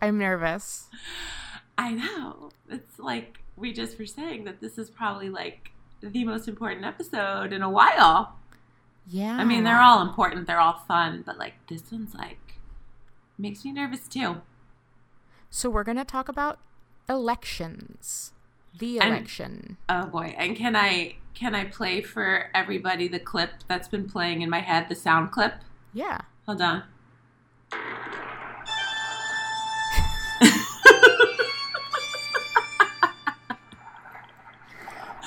I'm nervous. I know. It's like we just were saying that this is probably like the most important episode in a while. Yeah. I mean, they're all important, they're all fun, but like this one's like makes me nervous too. So we're going to talk about elections. The election. And, oh boy. And can I can I play for everybody the clip that's been playing in my head, the sound clip? Yeah. Hold on.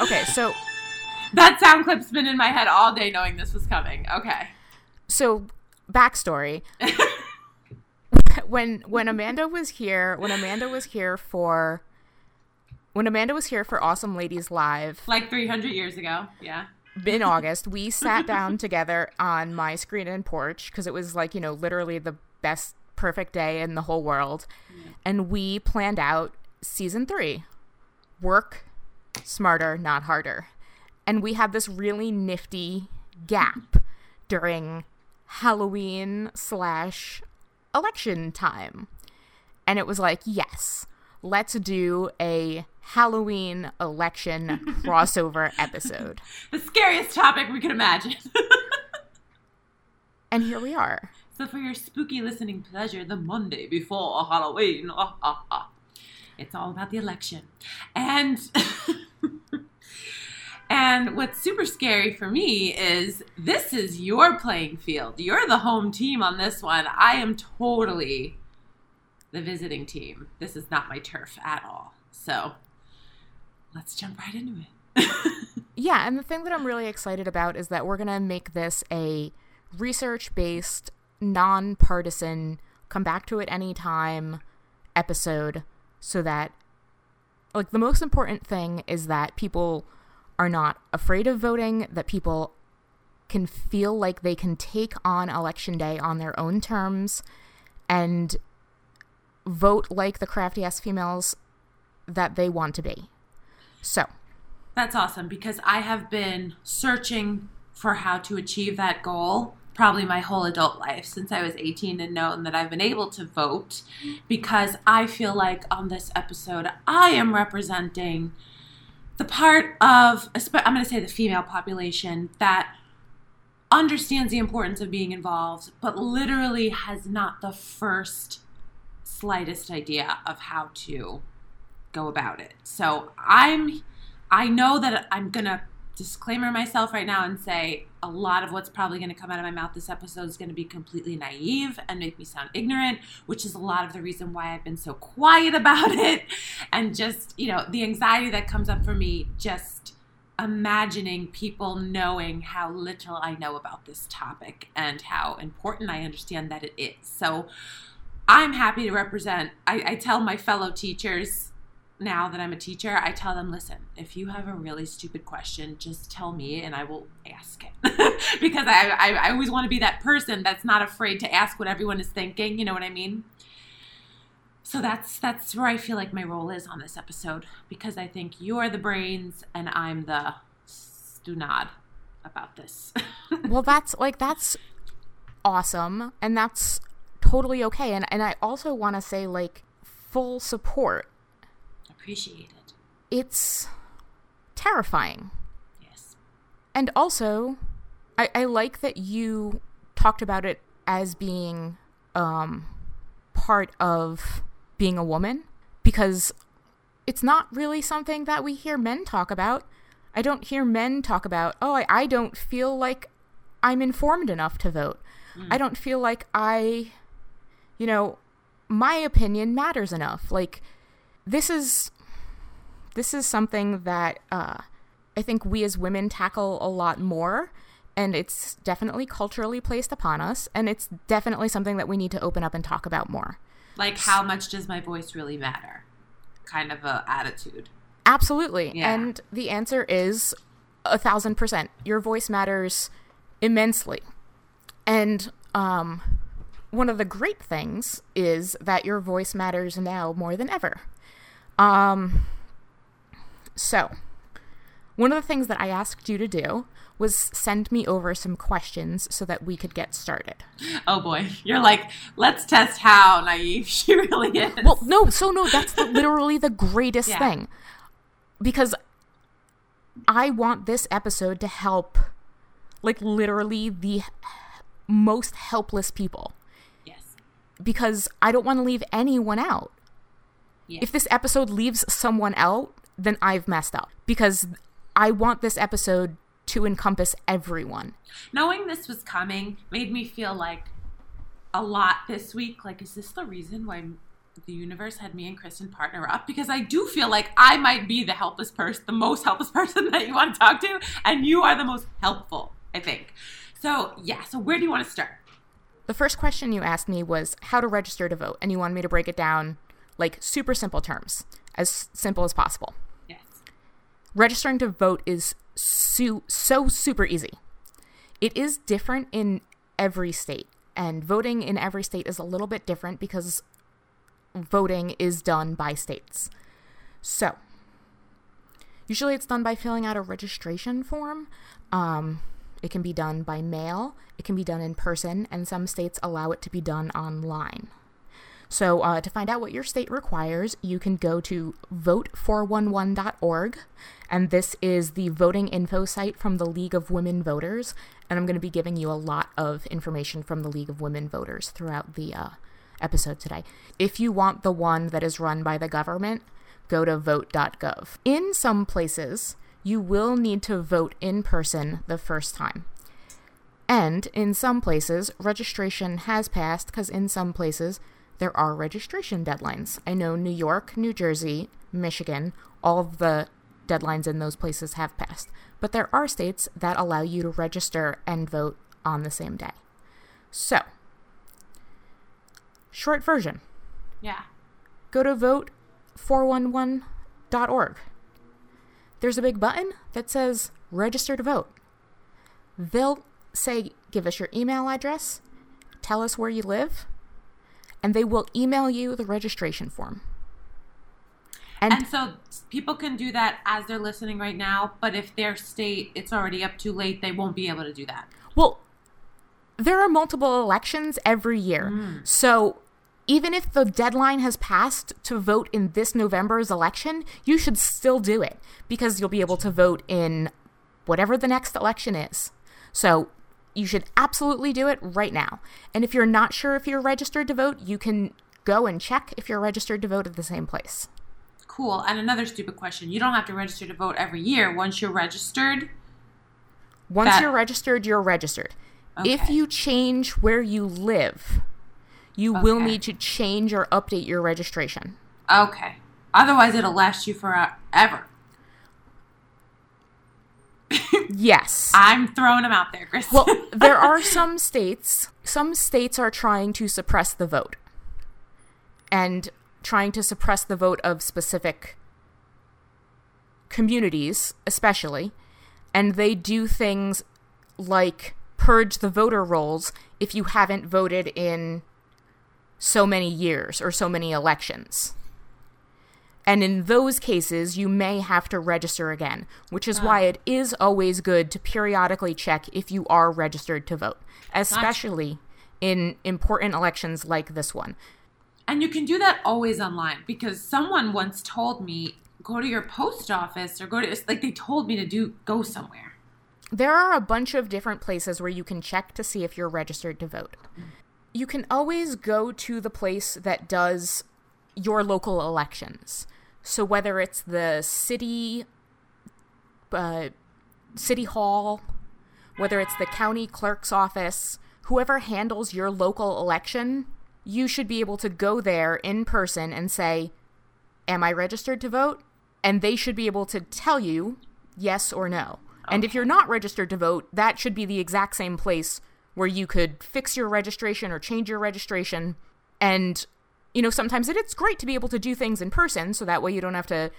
Okay, so that sound clip's been in my head all day knowing this was coming. Okay. So, backstory. when when Amanda was here, when Amanda was here for when Amanda was here for Awesome Ladies Live, like 300 years ago. Yeah. In August, we sat down together on my screen and porch because it was like, you know, literally the best perfect day in the whole world. Yeah. And we planned out season 3. Work smarter, not harder. And we had this really nifty gap during Halloween slash election time. And it was like, yes, let's do a Halloween election crossover episode. The scariest topic we could imagine. and here we are. So, for your spooky listening pleasure, the Monday before Halloween, ah, ah, ah. It's all about the election. And And what's super scary for me is this is your playing field. You're the home team on this one. I am totally the visiting team. This is not my turf at all. So let's jump right into it. yeah, and the thing that I'm really excited about is that we're going to make this a research based, non-partisan, come back to it anytime episode so that like the most important thing is that people are not afraid of voting, that people can feel like they can take on election day on their own terms and vote like the crafty ass females that they want to be. So, that's awesome because I have been searching for how to achieve that goal probably my whole adult life since I was 18 and known that I've been able to vote because I feel like on this episode I am representing the part of I'm going to say the female population that understands the importance of being involved but literally has not the first slightest idea of how to go about it. So I'm I know that I'm going to disclaimer myself right now and say a lot of what's probably going to come out of my mouth this episode is going to be completely naive and make me sound ignorant, which is a lot of the reason why I've been so quiet about it. And just, you know, the anxiety that comes up for me just imagining people knowing how little I know about this topic and how important I understand that it is. So I'm happy to represent, I, I tell my fellow teachers now that I'm a teacher, I tell them, listen, if you have a really stupid question, just tell me and I will ask it. because I, I, I always want to be that person that's not afraid to ask what everyone is thinking. You know what I mean? So that's that's where I feel like my role is on this episode because I think you're the brains and I'm the stunad about this. well, that's like that's awesome and that's totally okay. And and I also want to say like full support appreciate it. It's terrifying. Yes. And also, I, I like that you talked about it as being um, part of being a woman because it's not really something that we hear men talk about. I don't hear men talk about, oh, I, I don't feel like I'm informed enough to vote. Mm. I don't feel like I, you know, my opinion matters enough. Like, this is this is something that uh, I think we as women tackle a lot more, and it's definitely culturally placed upon us, and it's definitely something that we need to open up and talk about more. Like, how much does my voice really matter? Kind of a attitude. Absolutely. Yeah. And the answer is a thousand percent. Your voice matters immensely. And um, one of the great things is that your voice matters now more than ever. Um, so, one of the things that I asked you to do was send me over some questions so that we could get started. Oh boy, you're like, let's test how naive she really is. Well, no, so no, that's the, literally the greatest Yeah. thing. Because I want this episode to help, like, literally the most helpless people. yes. Because I don't want to leave anyone out. Yeah. If this episode leaves someone out, then I've messed up. Because I want this episode to encompass everyone. Knowing this was coming made me feel like a lot this week. Like, is this the reason why the universe had me and Kristen partner up? Because I do feel like I might be the helpless person, the most helpless person that you want to talk to, and you are the most helpful, I think. So, yeah, so where do you want to start? The first question you asked me was how to register to vote, and you wanted me to break it down like super simple terms, as simple as possible. Yes. registering to vote is su- so super easy. It is different in every state, and voting in every state is a little bit different because voting is done by states. So, usually it's done by filling out a registration form. Um, it can be done by mail, it can be done in person, and some states allow it to be done online. So, uh, to find out what your state requires, you can go to vote411.org, and this is the voting info site from the League of Women Voters. And I'm going to be giving you a lot of information from the League of Women Voters throughout the uh, episode today. If you want the one that is run by the government, go to vote.gov. In some places, you will need to vote in person the first time. And in some places, registration has passed because in some places, there are registration deadlines. I know New York, New Jersey, Michigan, all of the deadlines in those places have passed. But there are states that allow you to register and vote on the same day. So, short version Yeah. go to vote411.org. There's a big button that says register to vote. They'll say, give us your email address, tell us where you live, and they will email you the registration form. And, And so people can do that as they're listening right now, but if their state it's already up too late, they won't be able to do that. well, there are multiple elections every year. Mm. So even if the deadline has passed to vote in this November's election, you should still do it because you'll be able to vote in whatever the next election is. So you should absolutely do it right now. And if you're not sure if you're registered to vote, you can go and check if you're registered to vote at the same place. Cool. And another stupid question. You don't have to register to vote every year. Once you're registered, Once That- you're registered, you're registered. If you change where you live, you will need to change or update your registration. okay. Otherwise, it'll last you forever. Yes. I'm throwing them out there, Chris. well, there are some states, some states are trying to suppress the vote and trying to suppress the vote of specific communities, especially. And they do things like purge the voter rolls if you haven't voted in so many years or so many elections. And in those cases, you may have to register again, which is why ah. it is always good to periodically check if you are registered to vote, especially in important elections like this one. and you can do that always online because someone once told me go to your post office or go to like they told me to do go somewhere. There are a bunch of different places where you can check to see if you're registered to vote. Mm. You can always go to the place that does your local elections. So whether it's the city uh, city hall, whether it's the county clerk's office, whoever handles your local election, you should be able to go there in person and say, Am I registered to vote? And they should be able to tell you yes or no. And if you're not registered to vote, that should be the exact same place where you could fix your registration or change your registration and you know, sometimes it, it's great to be able to do things in person so that way you don't have to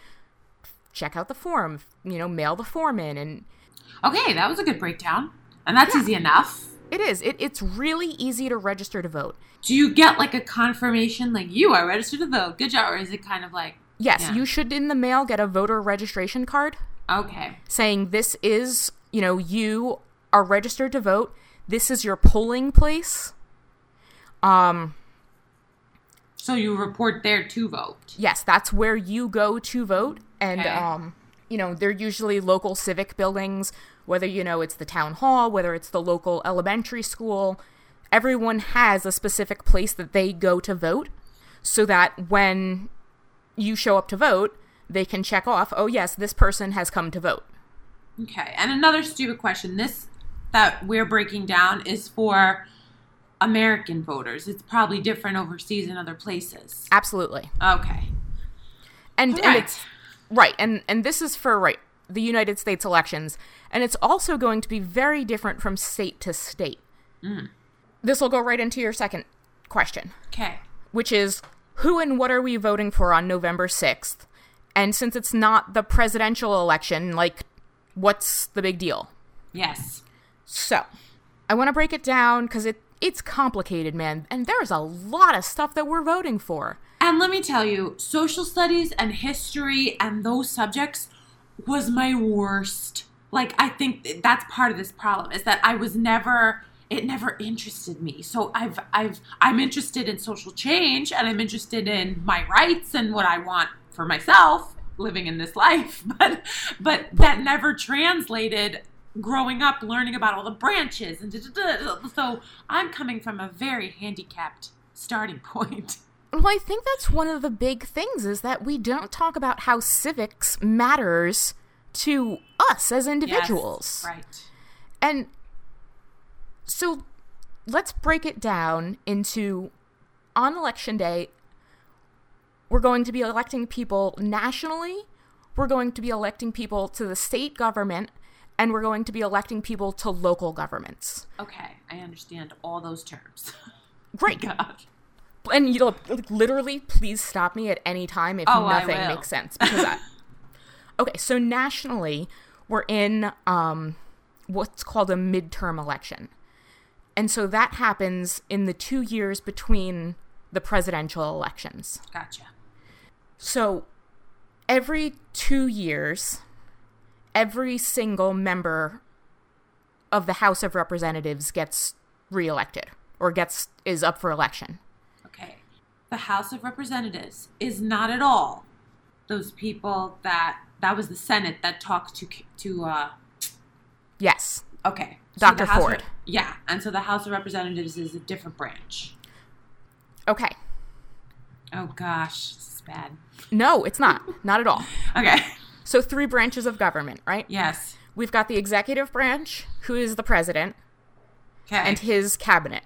check out the form, you know, mail the form in and Okay, that was a good breakdown. And that's easy enough. it is. It, it's really easy to register to vote. Do you get like a confirmation like you are registered to vote? Good job. Or is it kind of like, Yes, Yeah. you should in the mail get a voter registration card okay, saying this is, you know, you are registered to vote. This is your polling place. Um, so you report there to vote? yes, that's where you go to vote. And, Okay. um, you know, they're usually local civic buildings, whether, you know, it's the town hall, whether it's the local elementary school. Everyone has a specific place that they go to vote so that when you show up to vote, they can check off, oh, yes, this person has come to vote. Okay. And another stupid question. This that we're breaking down is for American voters. It's probably different overseas in other places. Absolutely. Okay. And, and Right. it's right, and and this is for right the United States elections, and it's also going to be very different from state to state. Mm. This will go right into your second question, Okay. which is who and what are we voting for on November sixth? And since it's not the presidential election, like, what's the big deal? Yes. So, I want to break it down because it it's complicated, man, and there's a lot of stuff that we're voting for. And let me tell you, social studies and history and those subjects was my worst. Like I think that's part of this problem is that I was never it never interested me. So I've I've I'm interested in social change and I'm interested in my rights and what I want for myself living in this life. But but that never translated growing up learning about all the branches and da, da, da. so I'm coming from a very handicapped starting point. Well, I think that's one of the big things is that we don't talk about how civics matters to us as individuals. Yes, right. And so let's break it down into on election day, we're going to be electing people nationally, we're going to be electing people to the state government, and we're going to be electing people to local governments. Okay, I understand all those terms. Great. God. and you know, like, literally, please stop me at any time if Oh, nothing makes sense. Because I, okay, so nationally, we're in um, what's called a midterm election, and so that happens in the two years between the presidential elections. Gotcha. So every two years, every single member of the House of Representatives gets reelected or gets is up for election. Okay. The House of Representatives is not at all those people that that was the Senate that talked to to uh Yes. okay. Dr. House of- Ford. yeah, and so the House of Representatives is a different branch. Okay. Oh gosh, this is bad. No, it's not. Not at all. Okay. So three branches of government, right? Yes. We've got the executive branch, who is the president, Okay. and his cabinet.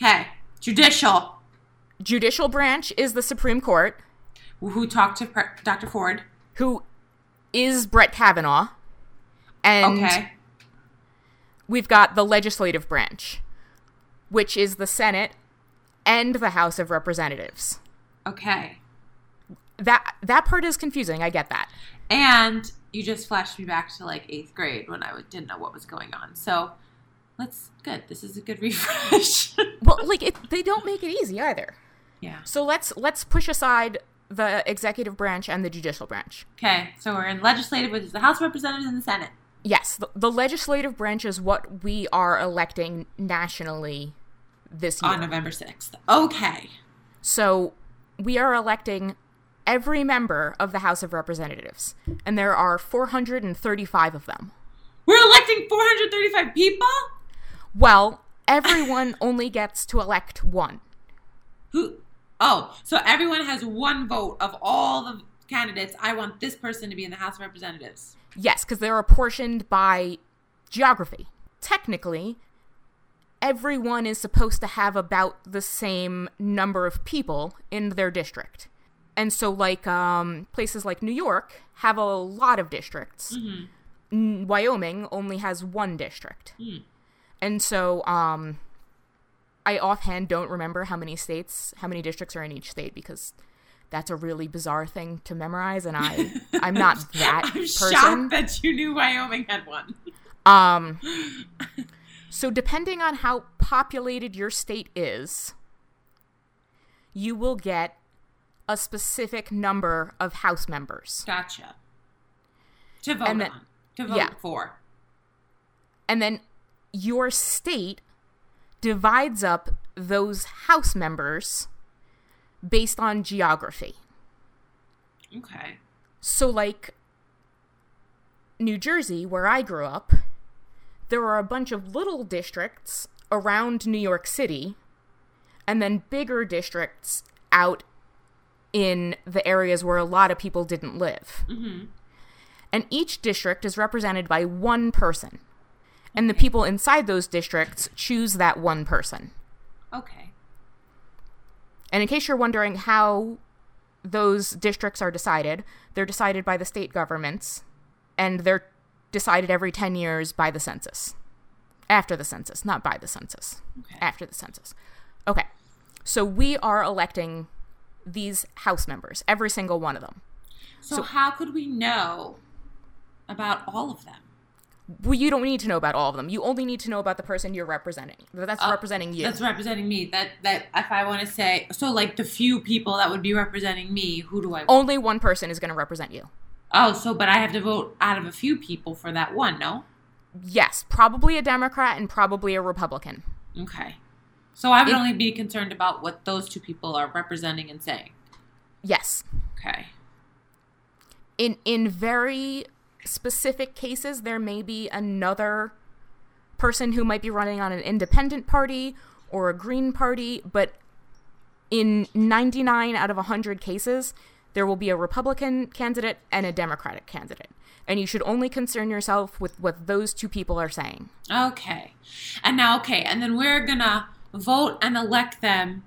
okay. Judicial. Judicial branch is the Supreme Court, Who talked to Pre- Dr. Ford? who is Brett Kavanaugh. And Okay. we've got the legislative branch, which is the Senate and the House of Representatives. Okay. That that part is confusing. I get that. And you just flashed me back to like eighth grade when I didn't know what was going on. So let's good. This is a good refresh. Well, like it, they don't make it easy either. yeah. So let's let's push aside the executive branch and the judicial branch. Okay. So we're in legislative, which is the House of Representatives and the Senate. Yes, the, the legislative branch is what we are electing nationally this year. on November 6th. Okay. So we are electing every member of the House of Representatives, and there are 435 of them. We're electing 435 people? Well, everyone only gets to elect one. Who? Oh, so everyone has one vote of all the candidates. I want this person to be in the House of Representatives. Yes, because they're apportioned by geography. Technically, everyone is supposed to have about the same number of people in their district. And so, like, um, places like New York have a lot of districts. N- Wyoming only has one district. And so, um, I offhand don't remember how many states, how many districts are in each state because that's a really bizarre thing to memorize, and I I'm not that I'm person. shocked that you knew Wyoming had one. Um, so depending on how populated your state is, you will get a specific number of House members. Gotcha. To vote And then- on. To vote yeah. for. And then your state divides up those House members based on geography. Okay. So, like New Jersey, where I grew up, there are a bunch of little districts around New York City, and then bigger districts out in the areas where a lot of people didn't live. Mm-hmm. And each district is represented by one person. And the people inside those districts choose that one person. Okay. And in case you're wondering how those districts are decided, they're decided by the state governments, and they're decided every 10 years by the census. After the census, not by the census. Okay. After the census. Okay. So we are electing these House members, every single one of them. So, So- how could we know about all of them? Well, you don't need to know about all of them. You only need to know about the person you're representing. That's Oh, representing you. That's representing me. That that if I want to say so, like the few people that would be representing me, who do I? vote? only one person is going to represent you. Oh, so but I have to vote out of a few people for that one. No. Yes, probably a Democrat and probably a Republican. Okay. So I would It- only be concerned about what those two people are representing and saying. Yes. Okay. in in very specific cases there may be another person who might be running on an independent party or a green party but in 99 out of 100 cases there will be a republican candidate and a democratic candidate and you should only concern yourself with what those two people are saying Okay. And now, okay, and then we're gonna vote and elect them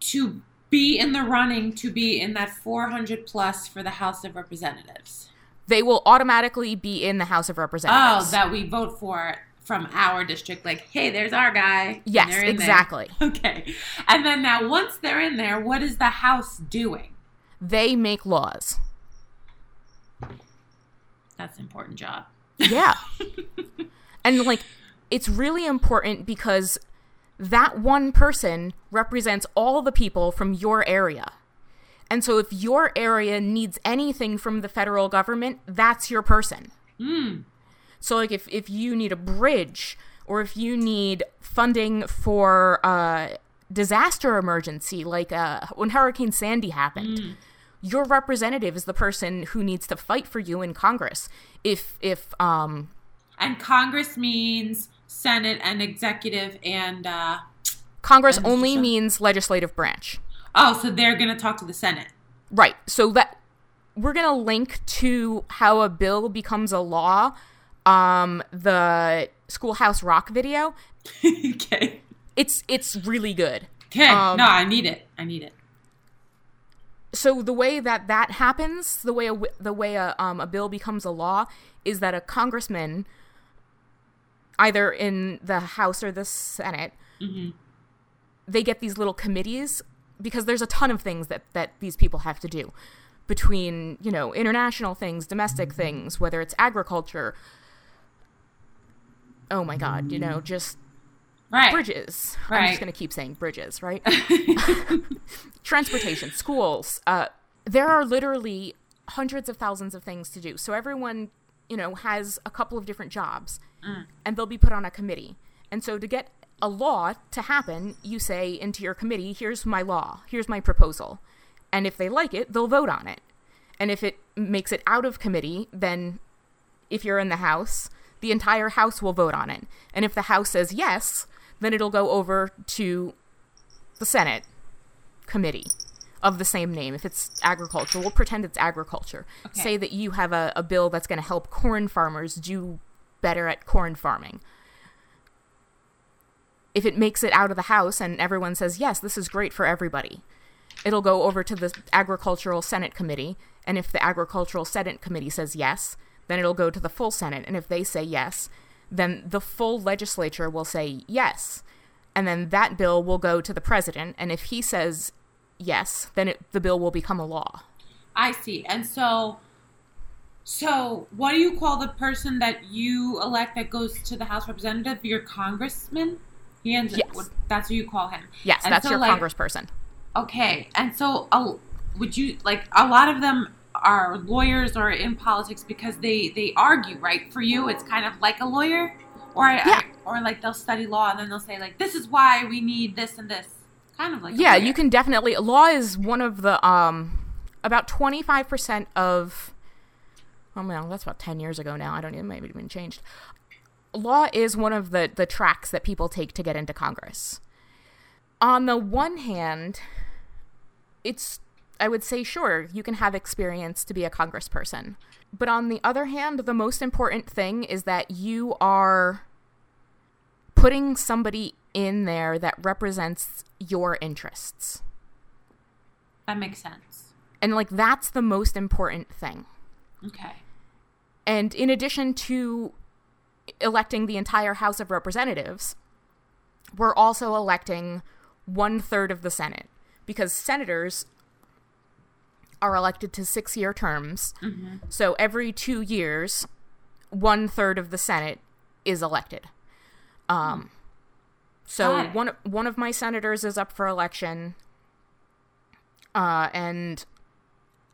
to be in the running to be in that 400 plus for the House of Representatives. they will automatically be in the house of Representatives. Oh, that we vote for from our district. Like, hey, there's our guy. Yes, they're there. exactly. Okay. And then now, once they're in there, what is the House doing? they make laws That's an important job. Yeah. and like it's really important because that one person represents all the people from your area. And so if your area needs anything from the federal government, that's your person. So like if if you need a bridge or if you need funding for a disaster emergency like uh, when Hurricane Sandy happened, your representative is the person who needs to fight for you in Congress. If if um And Congress means Senate and executive and, uh, Congress And only means legislative branch. oh, so they're going to talk to the Senate. Right. So that we're going to link to how a bill becomes a law um the Schoolhouse Rock video. okay. It's it's really good. Okay. Um, no, I need it. I need it. so the way that that happens, the way a, the way a um, a bill becomes a law is that a congressman, either in the House or the Senate, they get these little committees because there's a ton of things that that these people have to do between you know international things, domestic things, whether it's agriculture. Oh my God! You know, just Right. bridges. I'm just going to keep saying bridges, right? Transportation, schools. Uh, there are literally hundreds of thousands of things to do. So everyone, you know, has a couple of different jobs mm. and they'll be put on a committee. And so to get a law to happen, you say into your committee, here's my law, here's my proposal. And if they like it, they'll vote on it. And if it makes it out of committee, then if you're in the House, the entire House will vote on it. And if the House says yes, then it'll go over to the Senate committee of the same name. If it's agriculture, we'll pretend it's agriculture. Okay. Say that you have a, a bill that's going to help corn farmers do better at corn farming. If it makes it out of the House and everyone says, yes, this is great for everybody, it'll go over to the Agricultural Senate Committee. And if the Agricultural Senate Committee says yes, then it'll go to the full Senate. And if they say yes, then the full legislature will say yes. and then that bill will go to the president. And if he says yes, then it, the bill will become a law. I see. And so, so what do you call the person that you elect that goes to the House Representative? Your congressman? He ends Yes. up, that's what you call him. Yes, And that's so, your like, congressperson. Okay, and so uh, would you like a lot of them are lawyers or in politics because they they argue, right? For you, it's kind of like a lawyer, or I, Yeah. or like they'll study law and then they'll say like this is why we need this and this, kind of like Yeah, you can definitely. Law is one of the um about twenty five percent of. Oh well, that's about ten years ago now. I don't even maybe even changed. Law is one of the the tracks that people take to get into Congress. On the one hand, it's I would say sure you can have experience to be a congressperson, but on the other hand, the most important thing is that you are putting somebody in there that represents your interests. that makes sense. And like that's the most important thing. Okay. And in addition to electing the entire House of Representatives, we're also electing one third of the Senate because senators are elected to six year terms. Mm-hmm. So every two years, one third of the Senate is elected. Um, so it. one one of my senators is up for election, uh, and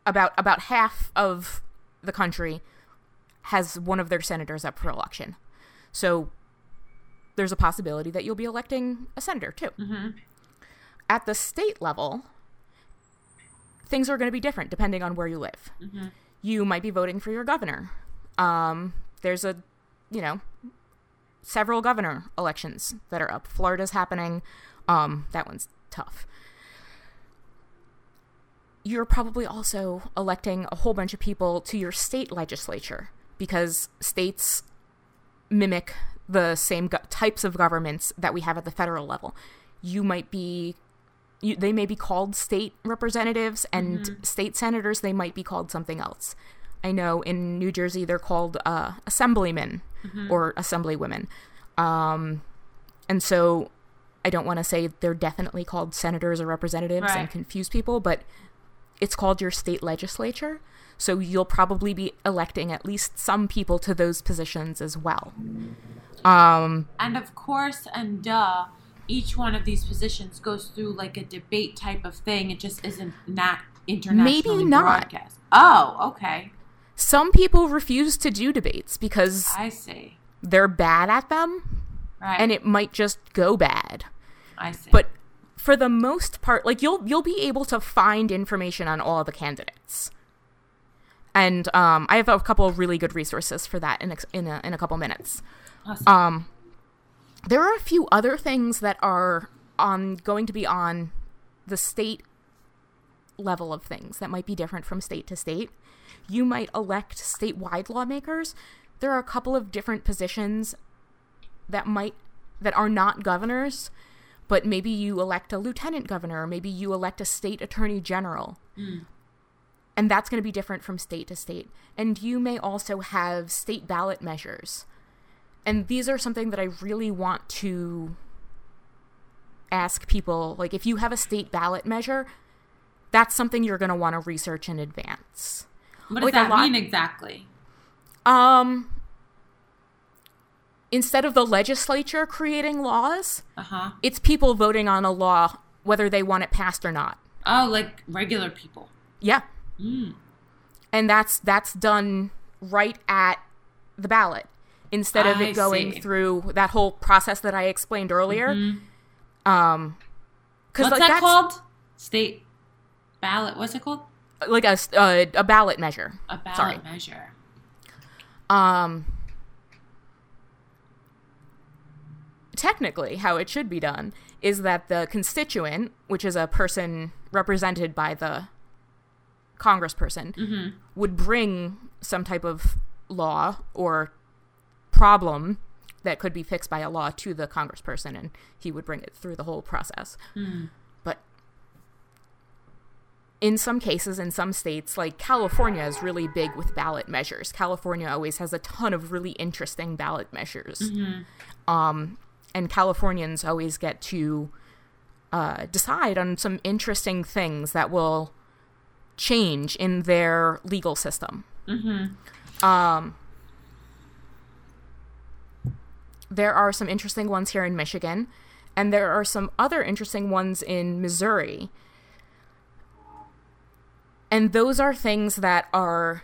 about about half of the country has one of their senators up for election. So there's a possibility that you'll be electing a senator too. At the state level, things are going to be different depending on where you live. You might be voting for your governor. Um, there's a, you know, several governor elections that are up. Florida's happening. Um, that one's tough. You're probably also electing a whole bunch of people to your state legislature because states mimic the same go- types of governments that we have at the federal level. You might be you, they may be called state representatives and state senators they might be called something else. I know in New Jersey they're called uh, assemblymen or assemblywomen. Um, and so I don't want to say they're definitely called senators or representatives and confuse people, but it's called your state legislature. So you'll probably be electing at least some people to those positions as well. Um, And of course, and duh, each one of these positions goes through like a debate type of thing. It just isn't not internationally maybe not. broadcast. Oh, okay. Some people refuse to do debates because I see. they're bad at them Right. and it might just go bad. I see. But for the most part, like you'll you'll be able to find information on all the candidates. And um, I have a couple of really good resources for that in a, in a, in a couple minutes. Awesome. Um, there are a few other things that are on going to be on the state level of things that might be different from state to state. You might elect statewide lawmakers. There are a couple of different positions that might that are not governors, but maybe you elect a lieutenant governor, or maybe you elect a state attorney general. Mm. And that's going to be different from state to state. And you may also have state ballot measures. And these are something that I really want to ask people like if you have a state ballot measure, that's something you're going to want to research in advance. What does like that mean exactly? Um instead of the legislature creating laws, Uh huh. it's people voting on a law whether they want it passed or not. Oh, like regular people. Yeah. Mm. And that's that's done right at the ballot instead of I it going see. through that whole process that I explained earlier. Um cuz What's like that that's called? State ballot. What's it called? Like a uh, a ballot measure. A ballot Sorry. measure. Um, technically, how it should be done is that the constituent, which is a person represented by the congressperson, would bring some type of law or problem that could be fixed by a law to the congressperson, and he would bring it through the whole process. But in some cases, in some states, like California is really big with ballot measures. California always has a ton of really interesting ballot measures. Um, and Californians always get to uh, decide on some interesting things that will change in their legal system. Mm-hmm. Um, there are some interesting ones here in Michigan, and there are some other interesting ones in Missouri. And those are things that are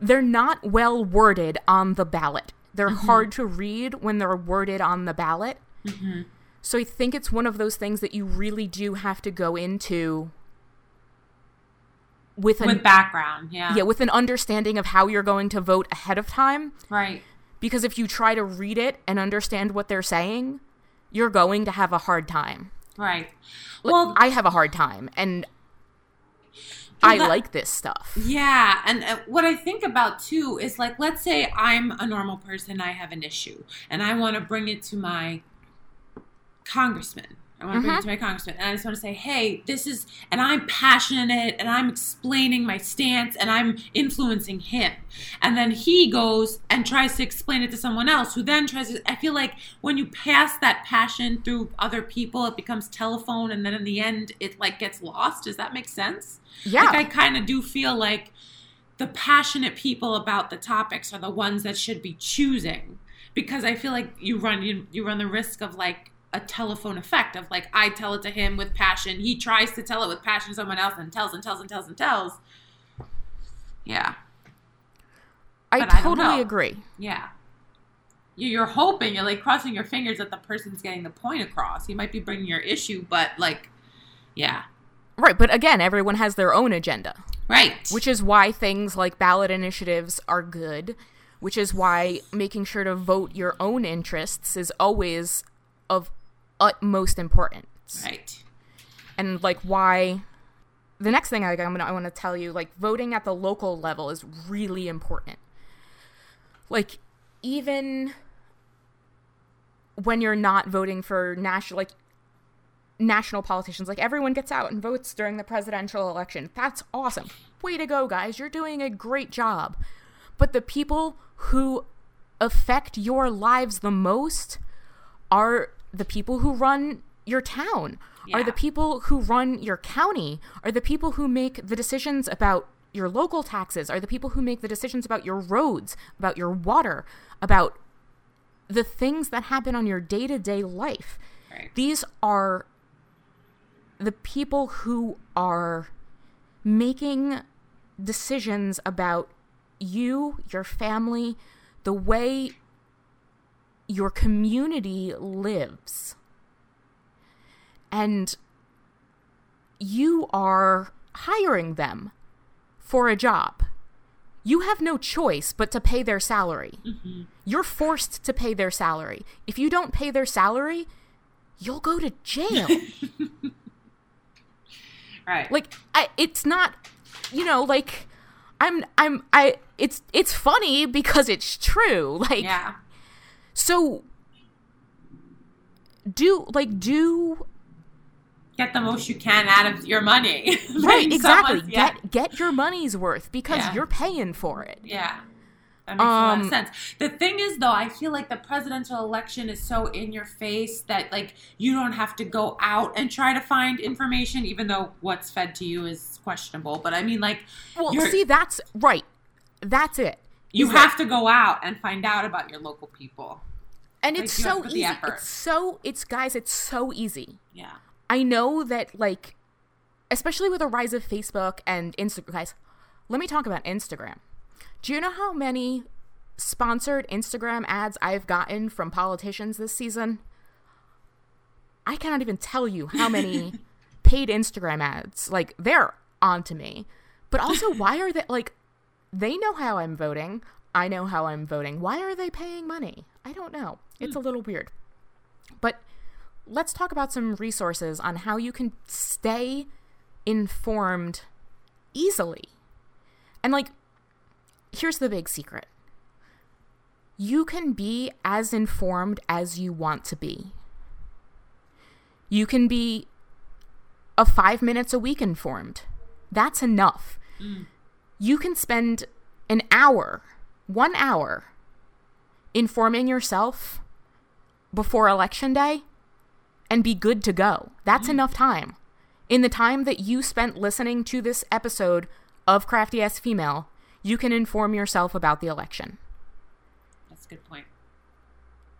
they're not well worded on the ballot. They're mm-hmm. hard to read when they're worded on the ballot. Mm-hmm. So I think it's one of those things that you really do have to go into with, with background, yeah. Yeah, with an understanding of how you're going to vote ahead of time. Right. Because if you try to read it and understand what they're saying, you're going to have a hard time. Right. Well, I have a hard time and I that, like this stuff. Yeah, and uh, what I think about too is like let's say I'm a normal person, I have an issue and I want to bring it to my congressman I want to bring it mm-hmm. to my congressman, and I just want to say, hey, this is, and I'm passionate, and I'm explaining my stance, and I'm influencing him. And then he goes and tries to explain it to someone else, who then tries to. I feel like when you pass that passion through other people, it becomes telephone, and then in the end, it like gets lost. Does that make sense? Yeah. Like I kind of do feel like the passionate people about the topics are the ones that should be choosing, because I feel like you run you, you run the risk of like a telephone effect of like I tell it to him with passion. He tries to tell it with passion to someone else and tells and tells and tells and tells. Yeah. I but totally I agree. Yeah. You're hoping, you're like crossing your fingers that the person's getting the point across. He might be bringing your issue, but like, yeah. Right, but again, everyone has their own agenda. Right. Which is why things like ballot initiatives are good, which is why making sure to vote your own interests is always of utmost importance. Right. And like why the next thing I, I'm gonna I want to tell you like voting at the local level is really important. Like even when you're not voting for national like national politicians like everyone gets out and votes during the presidential election. That's awesome. Way to go guys. You're doing a great job. But the people who affect your lives the most are the people who run your town, yeah. are the people who run your county, are the people who make the decisions about your local taxes, are the people who make the decisions about your roads, about your water, about the things that happen on your day to day life. Right. These are the people who are making decisions about you, your family, the way your community lives. And you are hiring them for a job. You have no choice but to pay their salary. Mm-hmm. You're forced to pay their salary. If you don't pay their salary, you'll go to jail. right. Like I, it's not you know, like I'm I'm I it's it's funny because it's true. Like Yeah. So do like do get the most you can out of your money. right, exactly. Yeah. Get get your money's worth because yeah. you're paying for it. Yeah. That makes um, a lot of um, sense. The thing is, though, I feel like the presidential election is so in your face that, like, you don't have to go out and try to find information, even though what's fed to you is questionable. But I mean, like, well, see, that's right. That's it. You have that, to go out and find out about your local people. And like, it's so easy. it's so it's guys it's so easy. Yeah. I know that like especially with the rise of facebook and instagram guys let me talk about instagram. Do you know how many sponsored instagram ads i've gotten from politicians this season? I cannot even tell you how many paid instagram ads. Like they're onto me. But also why are they like they know how i'm voting i know how i'm voting why are they paying money i don't know it's a little weird. But let's talk about some resources on how you can stay informed easily. And like, here's the big secret you can be as informed as you want to be. You can be a five minutes a week informed. That's enough. Mm. You can spend an hour, one hour, informing yourself before election day and be good to go. That's mm. enough time. In the time that you spent listening to this episode of Crafty Ass Female, you can inform yourself about the election. That's a good point.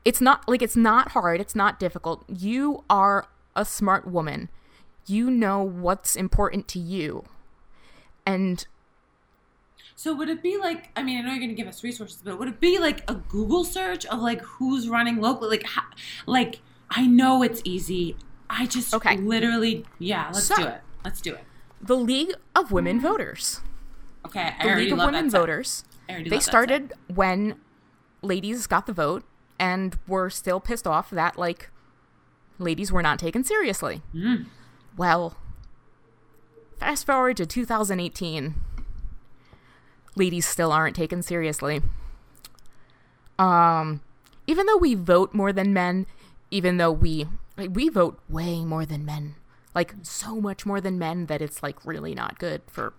It's not like it's not hard, it's not difficult. You are a smart woman. You know what's important to you. And So would it be like? I mean, I know you're going to give us resources, but would it be like a Google search of like who's running locally? Like, how, like I know it's easy. I just Okay. literally, yeah. Let's So- do it. Let's do it. the League of Women Voters. Okay, I The already League of love Women that. Voters. They started when ladies got the vote and were still pissed off that like ladies were not taken seriously. Mm. Well, fast forward to 2018. Ladies still aren't taken seriously. Um even though we vote more than men, even though we like, we vote way more than men. Like so much more than men that it's like really not good for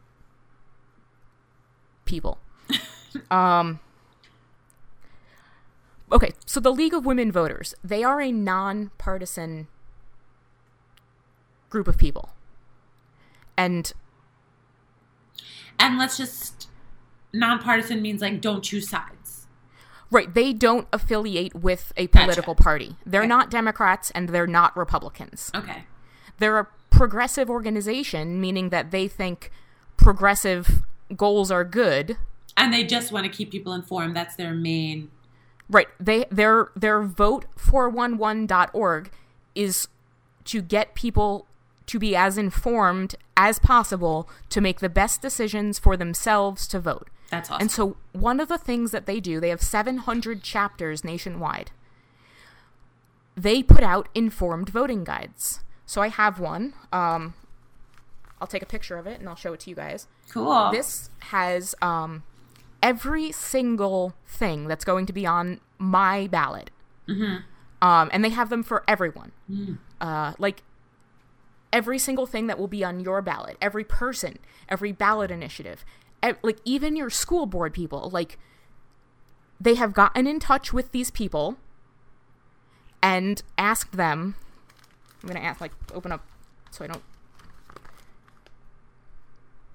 people. um Okay, so the League of Women Voters, they are a non-partisan group of people. And And let's just nonpartisan means like don't choose sides. right, they don't affiliate with a Gotcha. political party. They're Okay. not Democrats and they're not Republicans. Okay. They're a progressive organization, meaning that they think progressive goals are good. And they just want to keep people informed. That's their main. Right. They their their vote411.org is to get people to be as informed as possible to make the best decisions for themselves to vote. That's awesome. And so one of the things that they do, they have 700 chapters nationwide. They put out informed voting guides. So I have one. Um I'll take a picture of it and I'll show it to you guys. cool. This has um, every single thing that's going to be on my ballot. Um, and they have them for everyone. Uh, like every single thing that will be on your ballot, every person, every ballot initiative, like even your school board people, like they have gotten in touch with these people and asked them. I'm gonna ask, like, open up so I don't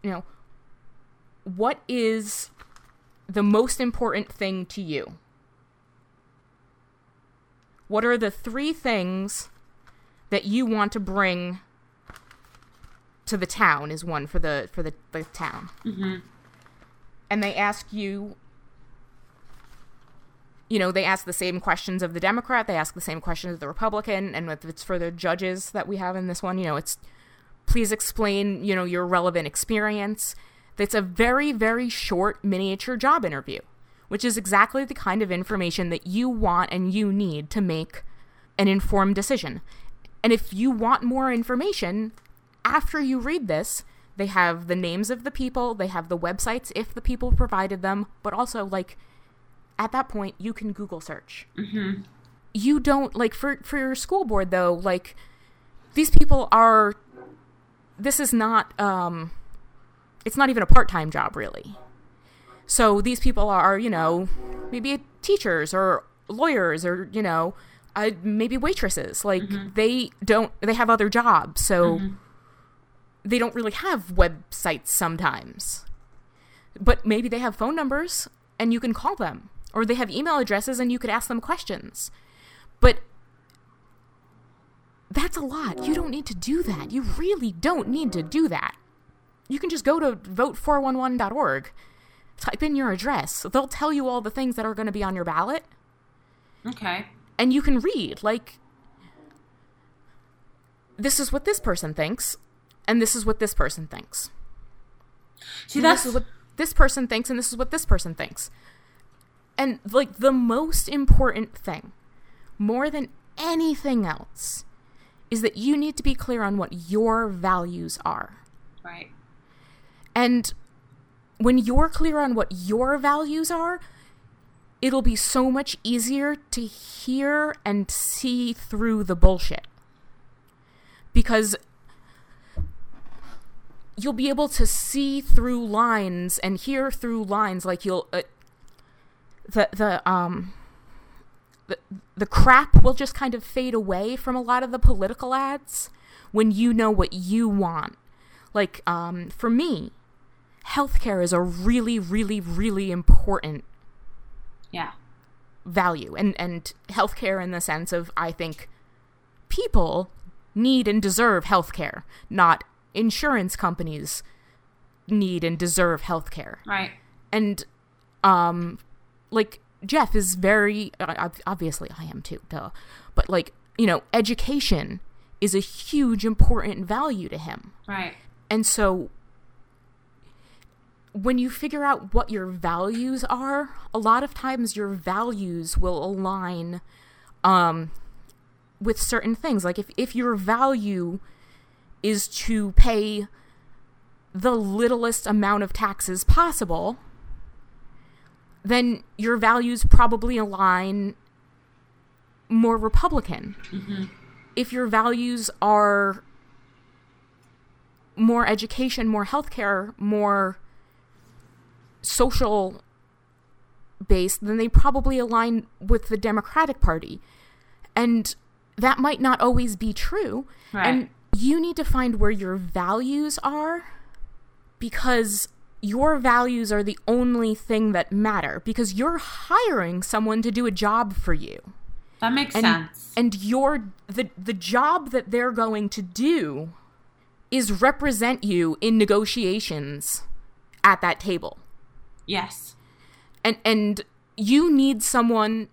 you know, what is the most important thing to you? What are the three things that you want to bring to the town? Is one for the for the, the town, mm-hmm. And they ask you. You know, they ask the same questions of the Democrat. They ask the same questions of the Republican, and if it's for the judges that we have in this one, you know, it's please explain, you know, your relevant experience. That's a very, very short miniature job interview, which is exactly the kind of information that you want and you need to make an informed decision. And if you want more information, after you read this, they have the names of the people, they have the websites if the people provided them, but also, like, at that point, you can Google search. Mm-hmm. You don't, like, for, for your school board, though, like, these people are this is not um it's not even a part-time job really. So these people are you know maybe teachers or lawyers or you know uh, maybe waitresses. Like they don't they have other jobs. So they don't really have websites sometimes but maybe they have phone numbers and you can call them or they have email addresses and you could ask them questions but that's a lot. You don't need to do that. You really don't need to do that. You can just go to vote411.org, type in your address. They'll tell you all the things that are going to be on your ballot, okay. and you can read, like, this is what this person thinks, and this is what this person thinks. See, And that's this is what this person thinks, and this is what this person thinks. And, like, the most important thing, more than anything else, is that you need to be clear on what your values are. right. And when you're clear on what your values are, it'll be so much easier to hear and see through the bullshit. Because you'll be able to see through lines and hear through lines like you'll uh, the the um the, the crap will just kind of fade away from a lot of the political ads when you know what you want. Like, um, for me, healthcare is a really, really, really important Yeah. value and and healthcare in the sense of I think people need and deserve healthcare, not insurance companies need and deserve healthcare. Right. And um like Jeff is very uh, ob- obviously I am too, duh. But like, you know, education is a huge important value to him. Right. And so when you figure out what your values are, a lot of times your values will align um with certain things. Like if if your value is to pay the littlest amount of taxes possible, then your values probably align more Republican. Mm-hmm. If your values are more education, more healthcare, more social based, then they probably align with the Democratic Party. And that might not always be true. Right. And you need to find where your values are because your values are the only thing that matter because you're hiring someone to do a job for you That makes and sense. and your the the job that they're going to do is represent you in negotiations at that table yes. and and you need someone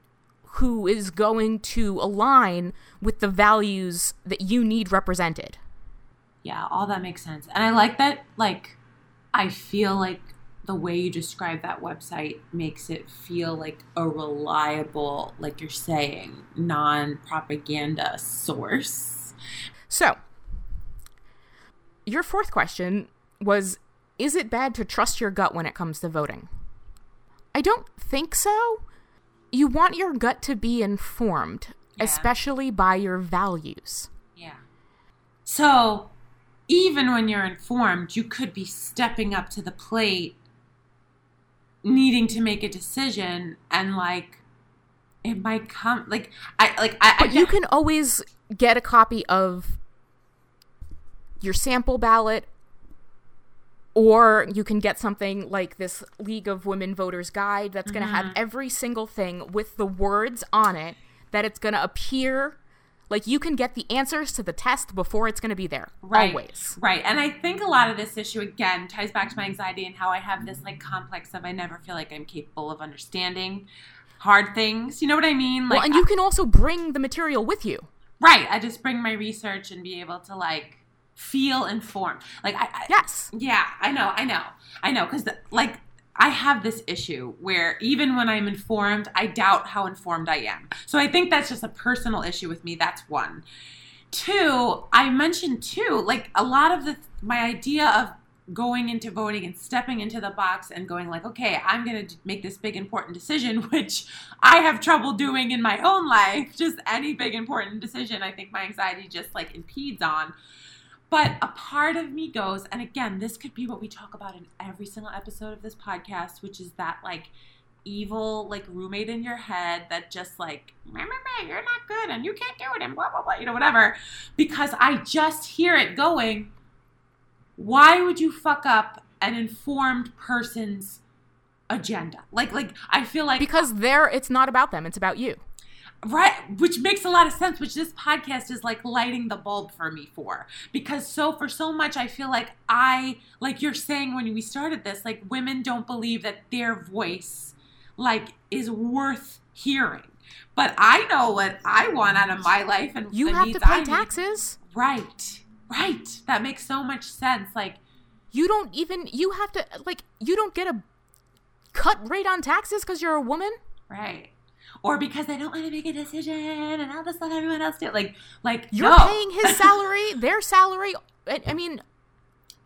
who is going to align with the values that you need represented Yeah, all that makes sense. And I like that, like, I feel like the way you describe that website makes it feel like a reliable, like you're saying, non propaganda source. so your fourth question was is it bad to trust your gut when it comes to voting i don't think so you want your gut to be informed Yeah. especially by your values Yeah. So, even when you're informed, you could be stepping up to the plate, needing to make a decision, and like, it might come like I like I. But I you can always get a copy of your sample ballot, or you can get something like this League of Women Voters Guide that's going to Mm-hmm. have every single thing with the words on it that it's going to appear. Like you can get the answers to the test before it's going to be there. right, Always. right. And I think a lot of this issue again ties back to my anxiety and how I have this like complex of I never feel like I'm capable of understanding hard things. You know what I mean? Like, well, and you can also bring the material with you. right. I just bring my research and be able to like feel informed. Like I, I Yes. Yeah, I know, I know, I know. Because like I have this issue where even when I'm informed, I doubt how informed I am. So I think that's just a personal issue with me. That's one. Two, I mentioned too, like a lot of the my idea of going into voting and stepping into the box and going like, okay, I'm going to make this big important decision, which I have trouble doing in my own life. Just any big important decision, I think my anxiety just like impedes on. But a part of me goes, and again, this could be what we talk about in every single episode of this podcast, which is that like evil like roommate in your head that just like meh, meh, meh, you're not good and you can't do it and blah blah blah you know whatever because i just hear it going why would you fuck up an informed person's agenda like like i feel like Because there it's not about them, it's about you. Right, which makes a lot of sense, which this podcast is like lighting the bulb for me for. Because so for so much I feel like I like you're saying when we started this, like women don't believe that their voice like is worth hearing. But I know what I want out of my life and You have to needs I pay need. taxes. Right. Right. That makes so much sense. Like You don't even you have to like you don't get a cut rate on taxes because you're a woman. right. Or because I don't want to make a decision and I'll just let everyone else do it. Like like You're no. paying his salary, their salary. I, I mean,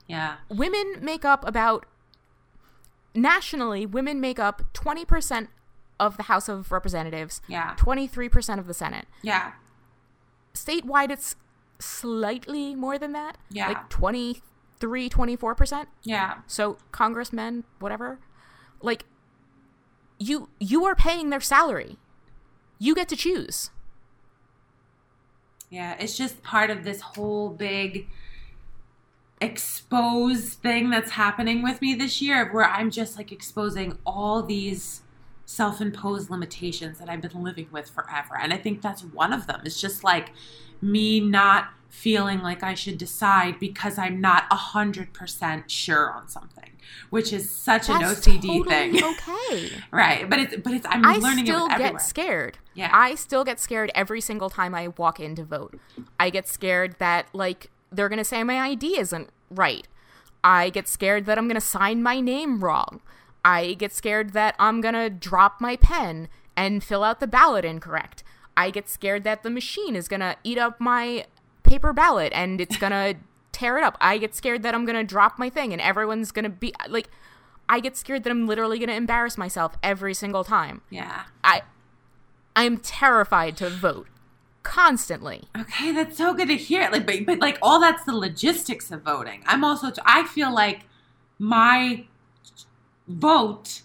Yeah. women make up about nationally. Women make up twenty percent of the House of Representatives. Yeah. Twenty three percent of the Senate. Yeah. Statewide, it's slightly more than that. Yeah. Like 23, 24 percent. Yeah. So congressmen, whatever, like you you are paying their salary. You get to choose. Yeah, it's just part of this whole big expose thing that's happening with me this year where I'm just like exposing all these self-imposed limitations that I've been living with forever. And I think that's one of them. It's just like me not feeling like I should decide because I'm not a hundred percent sure on something, which is such That's an OCD totally thing, Okay. right? But it's but it's I'm I learning still it get scared. Yeah. I still get scared every single time I walk in to vote. I get scared that like they're going to say my ID isn't right. I get scared that I'm going to sign my name wrong. I get scared that I'm going to drop my pen and fill out the ballot incorrect. I get scared that the machine is going to eat up my paper ballot and it's to tear it up. I get scared that I'm to drop my thing and everyone's to be like I get scared that I'm literally to embarrass myself every single time. Yeah. I I'm terrified to vote constantly. Okay, that's so good to hear. Like, but, but like all that's the logistics of voting. I'm also. I feel like my vote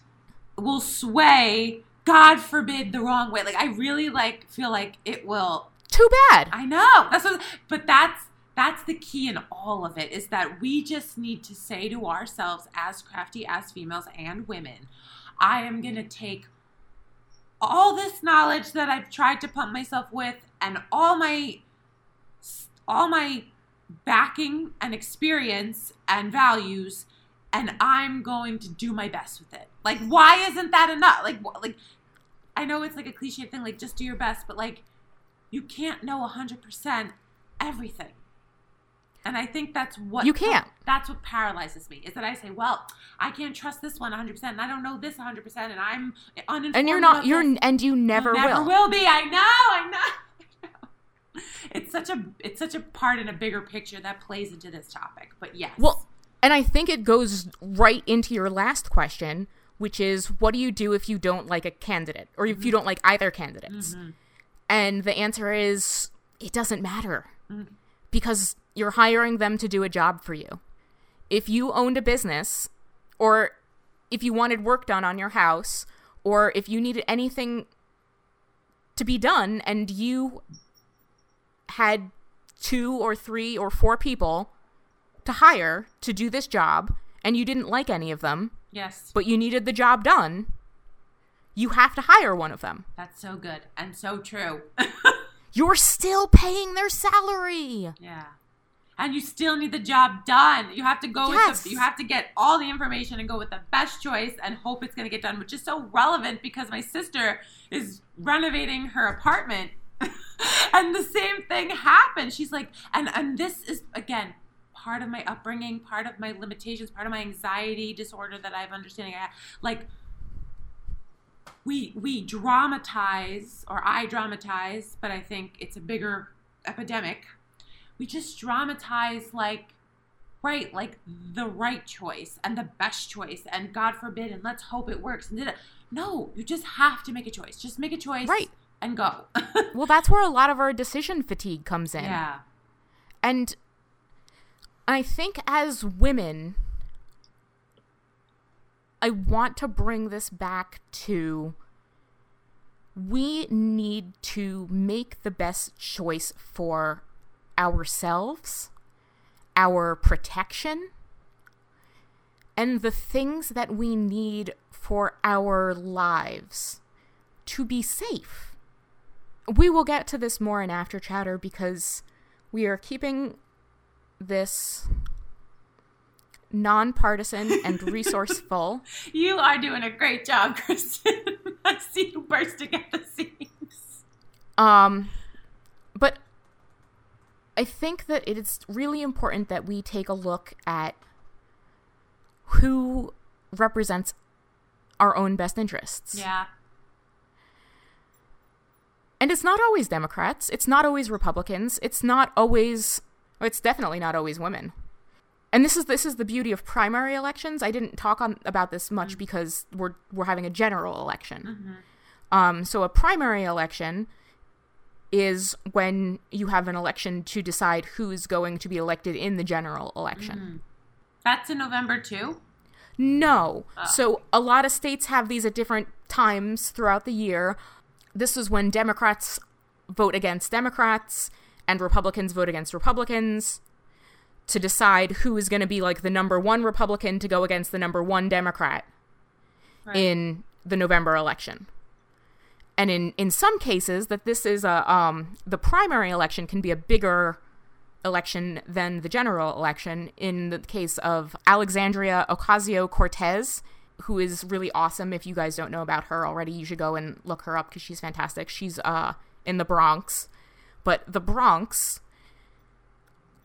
will sway. God forbid the wrong way. Like I really like feel like it will. Too bad. I know that's what. But that's that's the key in all of it is that we just need to say to ourselves as crafty as females and women, I am gonna take all this knowledge that I've tried to pump myself with and all my all my backing and experience and values and I'm going to do my best with it. Like why isn't that enough? Like like I know it's like a cliche thing like just do your best, but like you can't know 100% everything. And I think that's what You can't. That's what paralyzes me is that I say, well, I can't trust this one 100%, and I don't know this 100%, and I'm uninformed. and you're not you're and you never, You never will. will be. I know. I know. I know. It's such a it's such a part in a bigger picture that plays into this topic. But yes. Well, and I think it goes right into your last question, which is what do you do if you don't like a candidate or if you mm-hmm. don't like either candidates? Mm-hmm. And the answer is it doesn't matter. Mm. Because you're hiring them to do a job for you. If you owned a business or if you wanted work done on your house or if you needed anything to be done and you had two or three or four people to hire to do this job and you didn't like any of them, yes, but you needed the job done, you have to hire one of them. that's so good and so true. You're still paying their salary. yeah. And you still need the job done. You have to go with Yes. the, you have to get all the information and go with the best choice and hope it's going to get done, which is so relevant because my sister is renovating her apartment and the same thing happened. She's like and and this is again part of my upbringing, part of my limitations, part of my anxiety disorder that I have understanding. I like we we dramatize or I dramatize, but I think it's a bigger epidemic. We just dramatize like right, like the right choice and the best choice and God forbid and let's hope it works and did it. No, you just have to make a choice. Just make a choice Right. and go. Well, that's where a lot of our decision fatigue comes in. yeah. And I think as women, I want to bring this back to we need to make the best choice for ourselves, our protection, and the things that we need for our lives to be safe. We will get to this more in after chatter because we are keeping this nonpartisan and resourceful. You are doing a great job, Kristen. I see you bursting at the seams. Um, but I think that it is really important that we take a look at who represents our own best interests. Yeah. And it's not always Democrats, it's not always Republicans, it's not always it's definitely not always women. And this is this is the beauty of primary elections. I didn't talk on about this much mm-hmm. because we're we're having a general election. Mm-hmm. Um, so a primary election is when you have an election to decide who's going to be elected in the general election. Mm-hmm. That's in November too. No. Ah. So a lot of states have these at different times throughout the year. this is when Democrats vote against Democrats and Republicans vote against Republicans to decide who is going to be like the number one Republican to go against the number one Democrat Right. in the November election. And in, in some cases, that this is a um, the primary election can be a bigger election than the general election. In the case of Alexandria Ocasio Cortez, who is really awesome. If you guys don't know about her already, you should go and look her up because she's fantastic. She's uh, in the Bronx, but the Bronx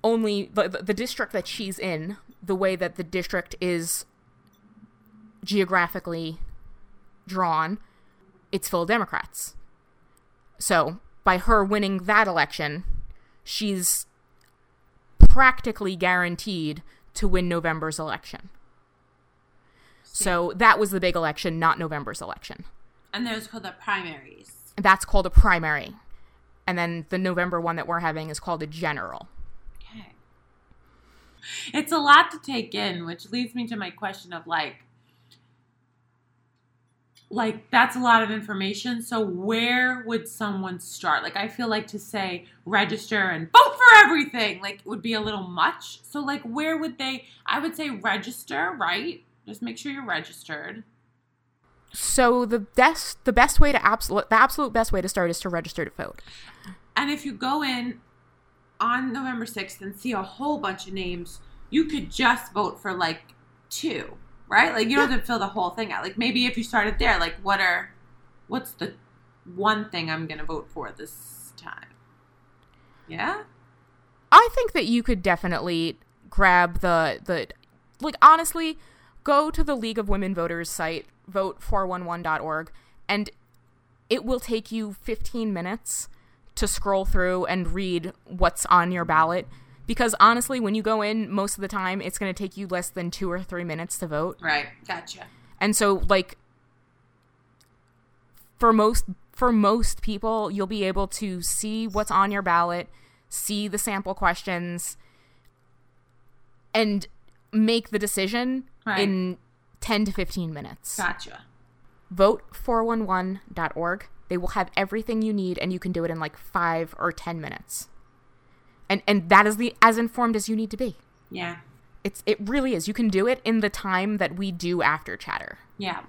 only the, the district that she's in, the way that the district is geographically drawn, it's full of Democrats. So, by her winning that election, she's practically guaranteed to win November's election. So, that was the big election, not November's election. And those called the primaries. That's called a primary. And then the November one that we're having is called a general. It's a lot to take in, which leads me to my question of like, like that's a lot of information. So where would someone start? Like I feel like to say register and vote for everything like would be a little much. So like where would they? I would say register, right? Just make sure you're registered. So the best the best way to absolute the absolute best way to start is to register to vote. And if you go in on November 6th and see a whole bunch of names, you could just vote for like two, right? Like you don't have to fill the whole thing out. Like maybe if you started there, like what are, what's the one thing I'm going to vote for this time? Yeah? I think that you could definitely grab the the like honestly go to the League of Women Voters site vote411.org and it will take you 15 minutes to scroll through and read what's on your ballot because honestly when you go in most of the time it's going to take you less than 2 or 3 minutes to vote. Right. Gotcha. And so like for most for most people you'll be able to see what's on your ballot, see the sample questions and make the decision Right. in 10 to 15 minutes. Gotcha. Vote411.org. They will have everything you need and you can do it in like 5 or 10 minutes. And and that is the as informed as you need to be. Yeah. It's it really is. You can do it in the time that we do after chatter. Yeah.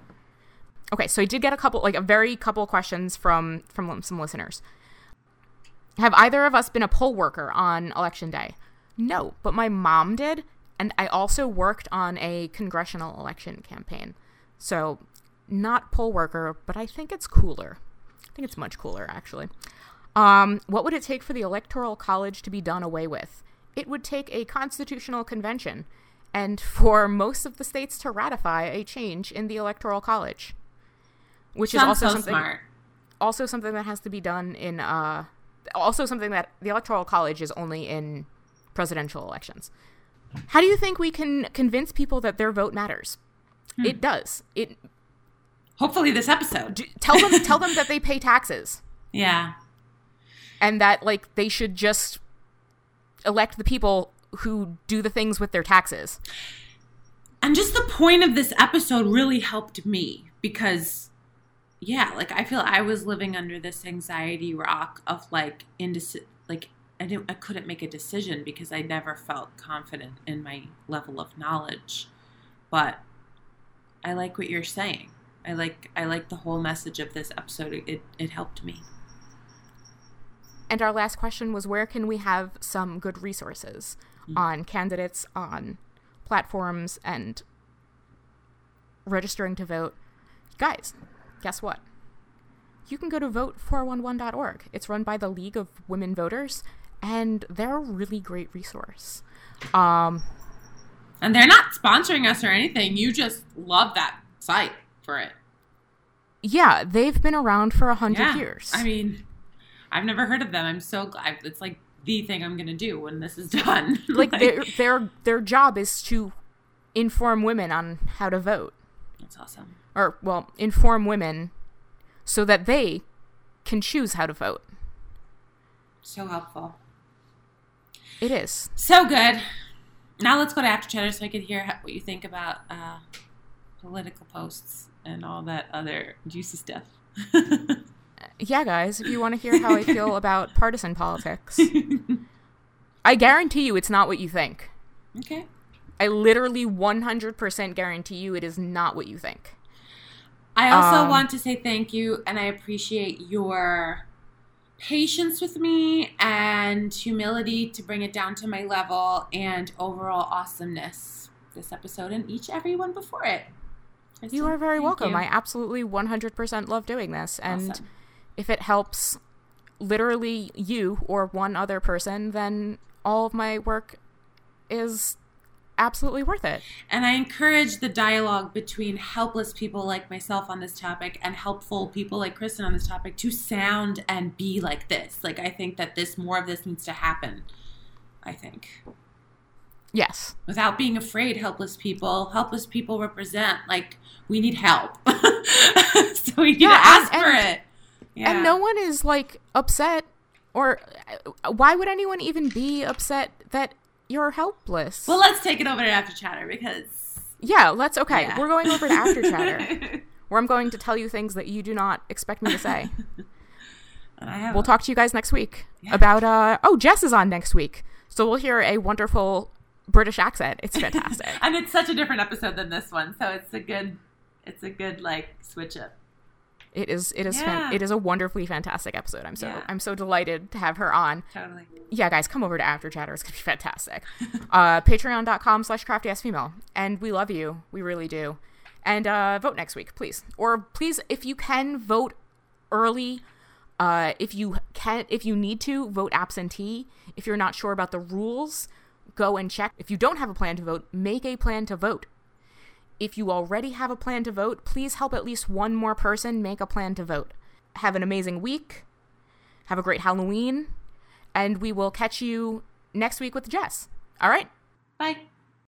Okay, so I did get a couple, like a very couple questions from from some listeners. Have either of us been a poll worker on election day? No, but my mom did, and I also worked on a congressional election campaign. So, not poll worker, but I think it's cooler. I think it's much cooler, actually. Um, what would it take for the Electoral College to be done away with? It would take a constitutional convention, and for most of the states to ratify a change in the Electoral College, which is also so something smart. also something that has to be done in uh also something that the electoral college is only in presidential elections how do you think we can convince people that their vote matters Hmm. it does it Hopefully this episode. d- tell them tell them that they pay taxes Yeah. and that like they should just elect the people who do the things with their taxes And just the point of this episode really helped me because, yeah, like I feel I was living under this anxiety rock of like indeci- like I didn't I couldn't make a decision because I never felt confident in my level of knowledge. But I like what you're saying. I like I like the whole message of this episode. It it helped me. and our last question was where can we have some good resources on candidates on platforms and registering to vote guys guess what you can go to vote411.org it's run by the league of women voters and they're a really great resource um And they're not sponsoring us or anything. You just love that site for it. Yeah they've been around for a hundred Yeah. years I mean, I've never heard of them. I'm so glad. It's like the thing I'm gonna do when this is done. like their their their job is to inform women on how to vote that's awesome. or well inform women so that they can choose how to vote So helpful. it is So good. Now let's go to after chatter so I can hear how, what you think about uh, political posts and all that other juicy stuff. yeah, guys, if you want to hear how I feel about partisan politics, I guarantee you it's not what you think. Okay. I literally 100% guarantee you it is not what you think. I also Um, want to say thank you and I appreciate your patience with me and humility to bring it down to my level and overall awesomeness this episode and each every one before it. You are very welcome. you. I absolutely 100% love doing this. And Awesome. if it helps literally you or one other person, then all of my work is absolutely worth it. And I encourage the dialogue between helpless people like myself on this topic and helpful people like Kristen on this topic to sound and be like this. Like I think that this more of this needs to happen. I think. Yes. Without being afraid, helpless people, helpless people represent like we need help. so we need Yeah, to ask and- for and- it. Yeah. And no one is like upset or uh, why would anyone even be upset that you're helpless? well, let's take it over to after chatter because yeah, let's okay. Yeah. We're going over to after chatter where I'm going to tell you things that you do not expect me to say. I we'll talk to you guys next week Yeah. about uh oh Jess is on next week. So we'll hear a wonderful British accent. It's fantastic. and it's such a different episode than this one, so it's a good, it's a good like switch up. it is it is fan- Yeah. it is a wonderfully fantastic episode. I'm so Yeah. I'm so delighted to have her on. Totally. yeah, guys, come over to After Chatter. It's gonna be fantastic. uh, Patreon.com slash crafty ass female. And we love you. We really do. And uh, vote next week, please. Or please, if you can, vote early. Uh, if you can, if you need to, vote absentee. If you're not sure about the rules, go and check. If you don't have a plan to vote, make a plan to vote. If you already have a plan to vote, please help at least one more person make a plan to vote. Have an amazing week. Have a great Halloween and we will catch you next week with Jess. All right? Bye.